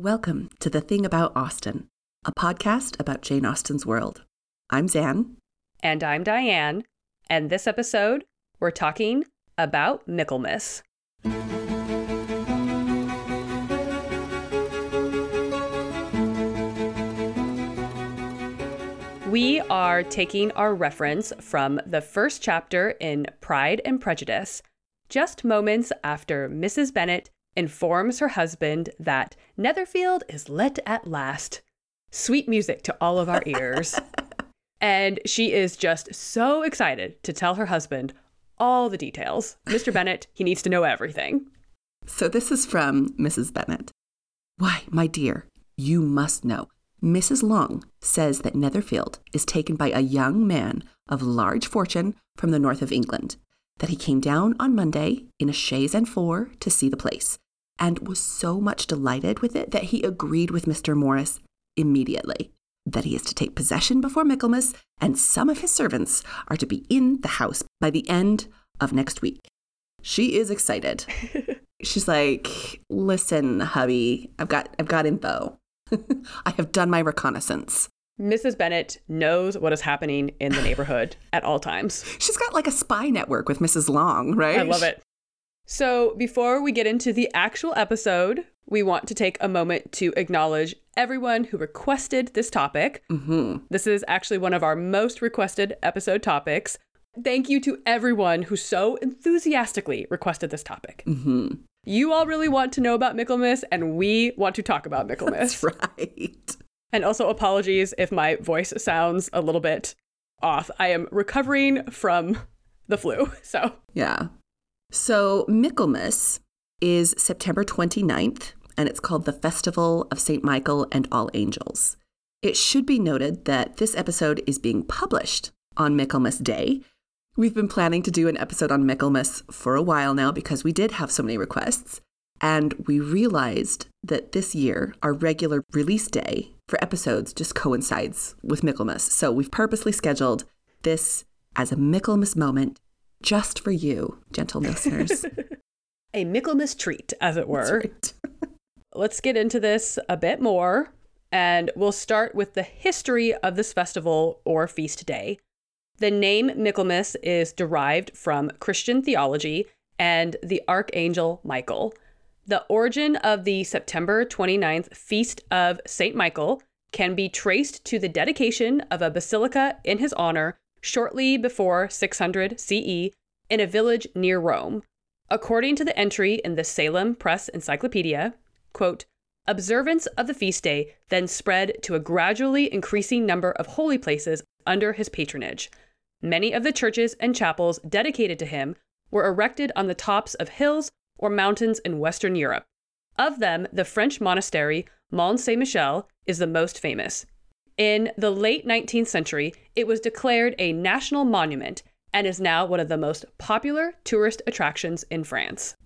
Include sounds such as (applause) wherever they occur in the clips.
Welcome to The Thing About Austen, a podcast about Jane Austen's world. I'm Zan. And I'm Diane. And this episode, we're talking about Michaelmas. We are taking our reference from the first chapter in Pride and Prejudice, just moments after Mrs. Bennet informs her husband that Netherfield is let at last. Sweet music to all of our ears. (laughs) and she is just so excited to tell her husband all the details. Mr. Bennet, he needs to know everything. So this is from Mrs. Bennet. Why, my dear, you must know. Mrs. Long says that Netherfield is taken by a young man of large fortune from the north of England, that he came down on Monday in a chaise and four to see the place, and was so much delighted with it that he agreed with Mr. Morris immediately that he is to take possession before Michaelmas, and some of his servants are to be in the house by the end of next week. She is excited. (laughs) She's like, "Listen, hubby, I've got I've got info. (laughs) I have done my reconnaissance." Mrs. Bennet knows what is happening in the neighborhood (laughs) at all times. She's got like a spy network with Mrs. Long, right? I love it. So, before we get into the actual episode, we want to take a moment to acknowledge everyone who requested this topic. Mm-hmm. This is actually one of our most requested episode topics. Thank you to everyone who so enthusiastically requested this topic. Mm-hmm. You all really want to know about Michaelmas, and we want to talk about (laughs) Michaelmas. That's right. And also, apologies if my voice sounds a little bit off. I am recovering from the flu. (laughs) So, Yeah. So Michaelmas is September 29th, and it's called the Festival of St. Michael and All Angels. It should be noted that this episode is being published on Michaelmas Day. We've been planning to do an episode on Michaelmas for a while now because we did have so many requests. And we realized that this year, our regular release day for episodes just coincides with Michaelmas. So we've purposely scheduled this as a Michaelmas moment just for you, gentle listeners. (laughs) a Michaelmas treat, as it were. right. (laughs) Let's get into this a bit more, and we'll start with the history of this festival or feast day. The name Michaelmas is derived from Christian theology and the archangel Michael. The origin of the September 29th Feast of St. Michael can be traced to the dedication of a basilica in his honor shortly before 600 CE in a village near Rome. According to the entry in the Salem Press Encyclopedia, quote, observance of the feast day then spread to a gradually increasing number of holy places under his patronage. Many of the churches and chapels dedicated to him were erected on the tops of hills or mountains in Western Europe. Of them, the French monastery Mont Saint Michel is the most famous. In the late 19th century, it was declared a national monument and is now one of the most popular tourist attractions in France.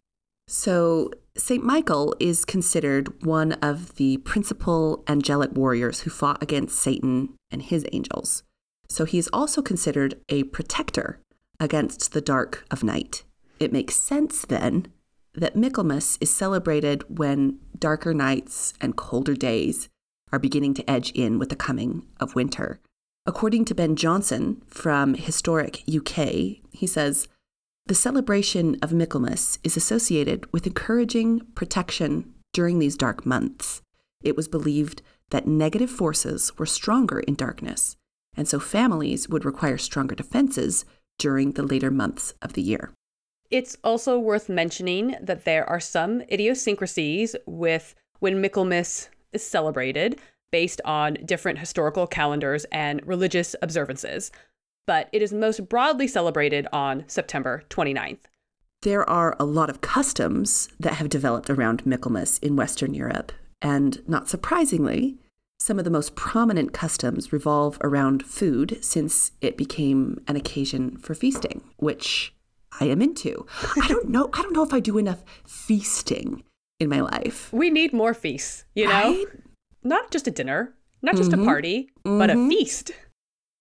So, St. Michael is considered one of the principal angelic warriors who fought against Satan and his angels. So, he is also considered a protector against the dark of night. It makes sense then that Michaelmas is celebrated when darker nights and colder days are beginning to edge in with the coming of winter. According to Ben Johnson from Historic UK, he says, the celebration of Michaelmas is associated with encouraging protection during these dark months. It was believed that negative forces were stronger in darkness, and so families would require stronger defenses during the later months of the year. It's also worth mentioning that there are some idiosyncrasies with when Michaelmas is celebrated based on different historical calendars and religious observances, but it is most broadly celebrated on September 29th. There are a lot of customs that have developed around Michaelmas in Western Europe, and not surprisingly, some of the most prominent customs revolve around food since it became an occasion for feasting, which I am into. I don't know. I don't know if I do enough feasting in my life. We need more feasts, you know? Not just a dinner, not just Mhm. a party, but a Mhm. feast.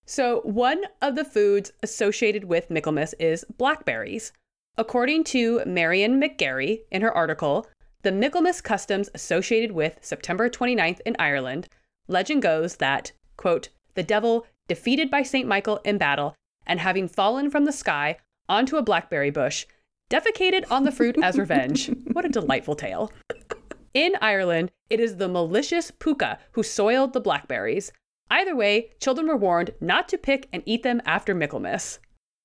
So, one of the foods associated with Michaelmas is blackberries. According to Marion McGarry in her article, The Michaelmas customs associated with September 29th in Ireland, legend goes that, quote, the devil, defeated by St. Michael in battle, and having fallen from the sky onto a blackberry bush, defecated on the fruit as revenge. (laughs) What a delightful tale. In Ireland, it is the malicious Puka who soiled the blackberries. Either way, children were warned not to pick and eat them after Michaelmas.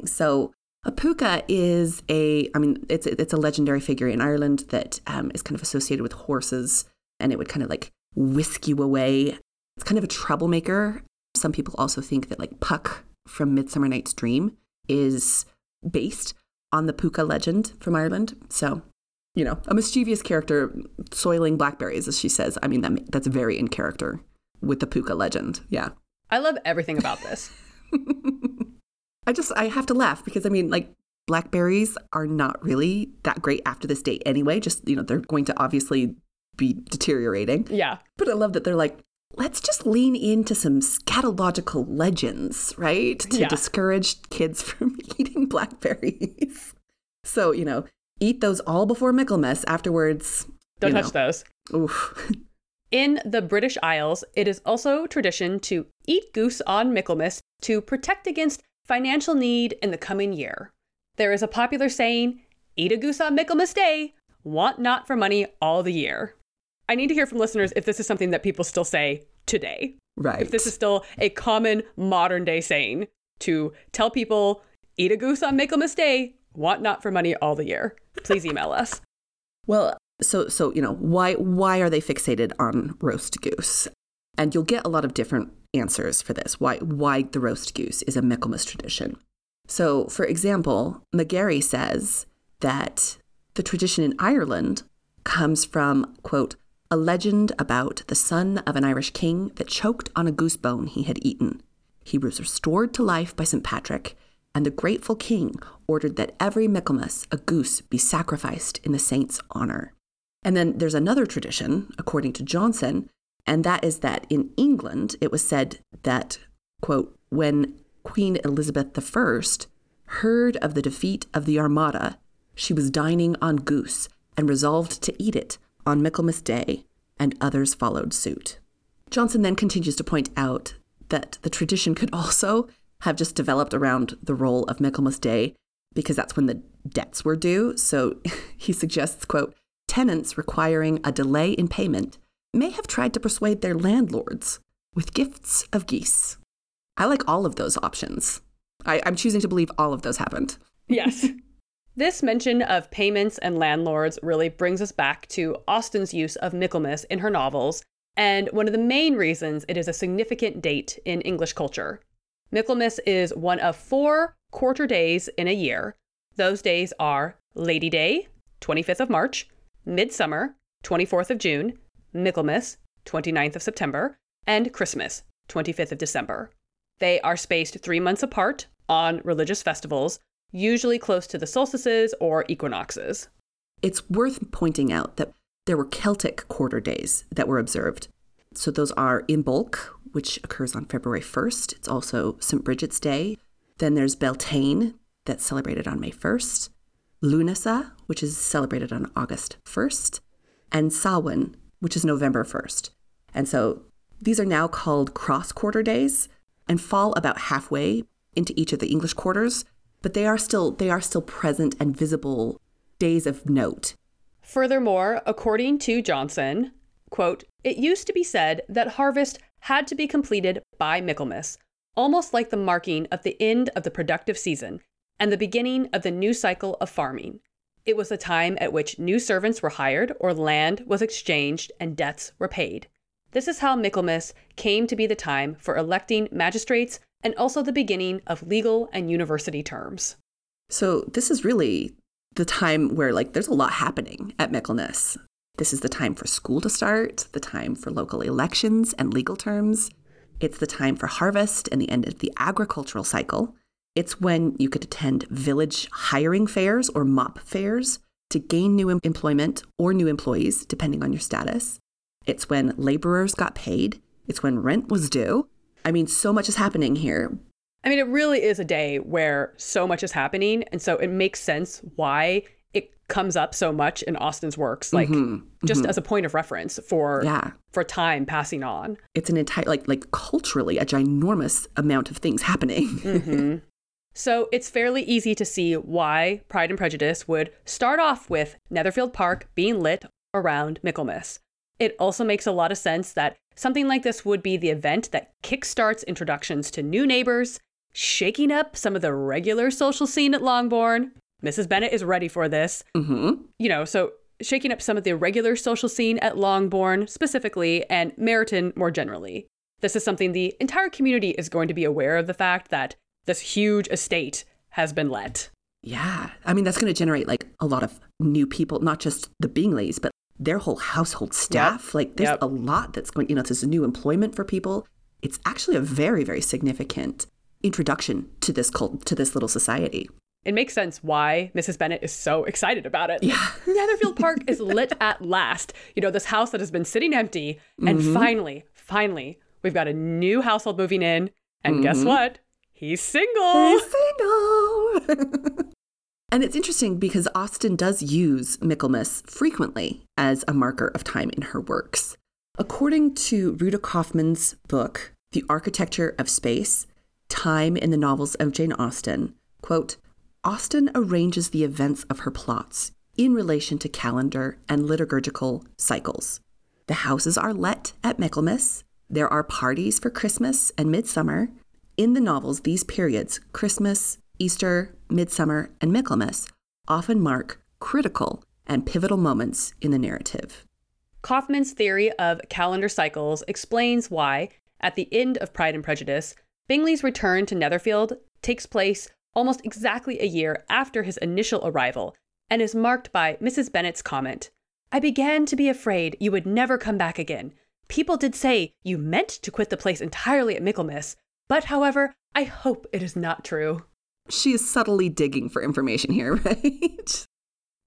So a puka is a, I mean, it's it's a legendary figure in Ireland that um, is kind of associated with horses, and it would kind of like whisk you away. It's kind of a troublemaker. Some people also think that like Puck from Midsummer Night's Dream is based on the puka legend from Ireland. So, you know, a mischievous character soiling blackberries, as she says. I mean, that, that's very in character with the puka legend. Yeah. I love everything about this. (laughs) I just, I have to laugh because I mean, like, blackberries are not really that great after this date anyway. Just, you know, they're going to obviously be deteriorating. Yeah. But I love that they're like, let's just lean into some scatological legends, right? To Yeah. discourage kids (laughs) from eating blackberries. so, you know, eat those all before Michaelmas. Afterwards, Don't touch know, those. Oof. (laughs) In the British Isles, it is also tradition to eat goose on Michaelmas to protect against financial need in the coming year. There is a popular saying, eat a goose on Michaelmas Day, want not for money all the year. I need to hear from listeners if this is something that people still say today. Right. If this is still a common modern day saying to tell people, eat a goose on Michaelmas Day, want not for money all the year. Please email us. (laughs) Well, so so you know why why are they fixated on roast goose? And you'll get a lot of different answers for this. Why why the roast goose is a Michaelmas tradition. So, for example, McGarry says that the tradition in Ireland comes from quote a legend about the son of an Irish king that choked on a goose bone he had eaten. He was restored to life by St. Patrick, and the grateful king ordered that every Michaelmas a goose be sacrificed in the saint's honor. And then there's another tradition, according to Johnson, and that is that in England it was said that, quote, when Queen Elizabeth I heard of the defeat of the Armada, she was dining on goose and resolved to eat it on Michaelmas Day, and others followed suit. Johnson then continues to point out that the tradition could also have just developed around the role of Michaelmas Day because that's when the debts were due. So (laughs) he suggests, quote, tenants requiring a delay in payment may have tried to persuade their landlords with gifts of geese. I like all of those options. I, I'm choosing to believe all of those happened. Yes. This mention of payments and landlords really brings us back to Austen's use of Michaelmas in her novels, and one of the main reasons it is a significant date in English culture. Michaelmas is one of four quarter days in a year. Those days are Lady Day, 25th of March, Midsummer, 24th of June, Michaelmas, 29th of September, and Christmas, 25th of December. They are spaced three months apart on religious festivals, usually close to the solstices or equinoxes. It's worth pointing out that there were Celtic quarter days that were observed. So those are Imbolc, which occurs on February 1st. It's also St. Bridget's Day. Then there's Beltane, that's celebrated on May 1st. Lunasa, which is celebrated on August 1st. And Samhain, which is November 1st. And so these are now called cross quarter days and fall about halfway into each of the English quarters, but they are still they are still present and visible days of note. Furthermore, according to Johnson, quote, it used to be said that harvest had to be completed by Michaelmas, almost like the marking of the end of the productive season and the beginning of the new cycle of farming. It was a time at which new servants were hired or land was exchanged and debts were paid. This is how Michaelmas came to be the time for electing magistrates and also the beginning of legal and university terms. So this is really the time where like there's a lot happening at Michaelmas. This is the time for school to start, the time for local elections and legal terms. It's the time for harvest and the end of the agricultural cycle. It's when you could attend village hiring fairs or mop fairs to gain new em- employment or new employees, depending on your status. It's when laborers got paid. It's when rent was due. I mean, so much is happening here. I mean, it really is a day where so much is happening. And so it makes sense why it comes up so much in Austen's works, like just as a point of reference for Mm-hmm. Yeah. for time passing on. It's an entire like like culturally a ginormous amount of things happening. (laughs) So it's fairly easy to see why Pride and Prejudice would start off with Netherfield Park being lit around Michaelmas. It also makes a lot of sense that something like this would be the event that kickstarts introductions to new neighbors, shaking up some of the regular social scene at Longbourn. Mrs. Bennet is ready for this. hmm You know, so shaking up some of the regular social scene at Longbourn specifically and Meryton more generally. This is something the entire community is going to be aware of the fact that this huge estate has been let. Yeah. I mean, that's going to generate like a lot of new people, not just the Bingleys, but their whole household staff. Like, there's Yep. a lot that's going, you know, there's new employment for people. It's actually a very, very significant introduction to this cult, to this little society. It makes sense why Mrs. Bennet is so excited about it. Yeah. (laughs) Netherfield Park is lit at last. You know, this house that has been sitting empty. And mm-hmm. finally, finally, we've got a new household moving in. And guess mm-hmm. what? He's single. He's single. (laughs) and it's interesting because Austen does use Michaelmas frequently as a marker of time in her works. According to Ruta Kaufman's book, The Architecture of Space, Time in the Novels of Jane Austen, quote, Austen arranges the events of her plots in relation to calendar and liturgical cycles. The houses are let at Michaelmas. There are parties for Christmas and midsummer. In the novels, these periods, Christmas, Easter, Midsummer, and Michaelmas, often mark critical and pivotal moments in the narrative. Kaufman's theory of calendar cycles explains why, at the end of Pride and Prejudice, Bingley's return to Netherfield takes place almost exactly a year after his initial arrival and is marked by Mrs. Bennet's comment I began to be afraid you would never come back again. People did say you meant to quit the place entirely at Michaelmas, but however, I hope it is not true. She is subtly digging for information here, (laughs) right?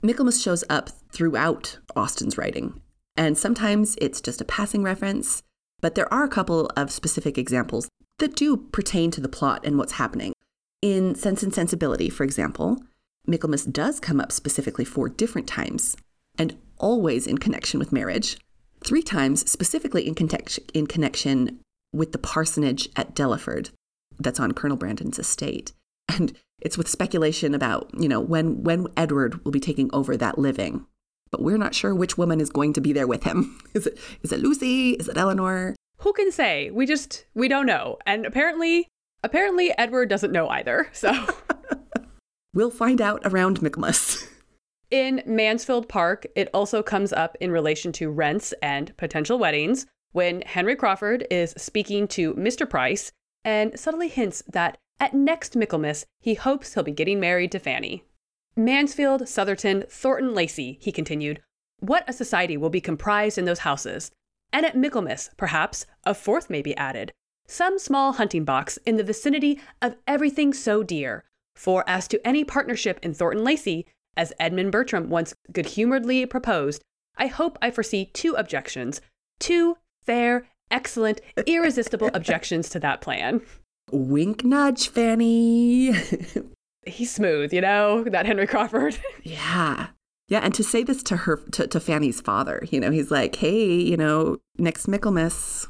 Michaelmas shows up throughout Austen's writing, and sometimes it's just a passing reference, but there are a couple of specific examples that do pertain to the plot and what's happening. In Sense and Sensibility, for example, Michaelmas does come up specifically four different times, and always in connection with marriage. Three times specifically in, context- in connection with the parsonage at Delaford that's on Colonel Brandon's estate. And it's with speculation about, you know, when when Edward will be taking over that living. But we're not sure which woman is going to be there with him. (laughs) Is it is it Lucy? Is it Elinor? Who can say? We just we don't know. And apparently apparently Edward doesn't know either. So (laughs) We'll find out around Michaelmas. (laughs) In Mansfield Park, it also comes up in relation to rents and potential weddings when Henry Crawford is speaking to Mr. Price and subtly hints that at next Michaelmas, he hopes he'll be getting married to Fanny. Mansfield, Sotherton, Thornton Lacey, he continued, what a society will be comprised in those houses. And at Michaelmas, perhaps, a fourth may be added. Some small hunting box in the vicinity of everything so dear. For as to any partnership in Thornton Lacey, as Edmund Bertram once good humoredly proposed, I hope I foresee two objections, two fair, excellent, irresistible (laughs) objections to that plan. Wink nudge, Fanny. (laughs) He's smooth, you know, that Henry Crawford. (laughs) yeah. Yeah, and to say this to her to, to Fanny's father, you know, he's like, Hey, you know, next Michaelmas,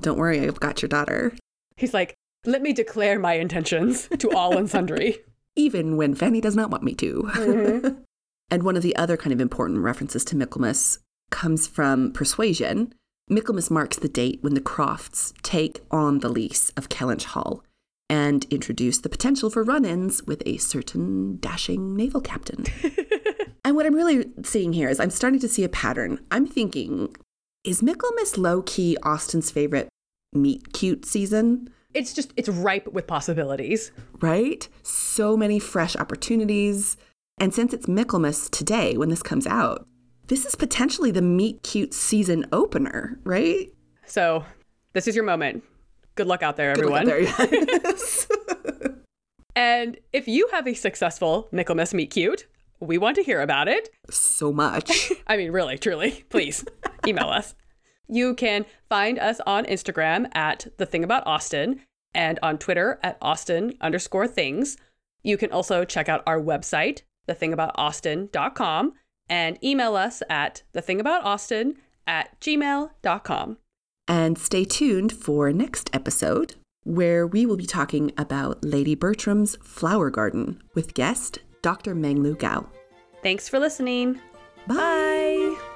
don't worry, I've got your daughter. He's like, let me declare my intentions to all and sundry. (laughs) even when Fanny does not want me to. Mm-hmm. and one of the other kind of important references to Michaelmas comes from Persuasion. Michaelmas marks the date when the Crofts take on the lease of Kellynch Hall and introduce the potential for run ins with a certain dashing naval captain. (laughs) and what I'm really seeing here is I'm starting to see a pattern. I'm thinking, is Michaelmas low key Austen's favorite meet cute season? It's just, it's ripe with possibilities. right? So many fresh opportunities. And since it's Michaelmas today, when this comes out, this is potentially the Meet Cute season opener, right? So, this is your moment. Good luck out there, everyone. out there, (laughs) yes. And if you have a successful Michaelmas Meet Cute, we want to hear about it. so much. (laughs) I mean, really, truly, please email us. You can find us on Instagram at The Thing About Austen and on Twitter at Austen underscore things. You can also check out our website, thethingaboutausten.com and email us at thethingaboutausten at gmail.com. And stay tuned for next episode, where we will be talking about Lady Bertram's flower garden with guest Dr. Menglu Gao. Thanks for listening. Bye. Bye.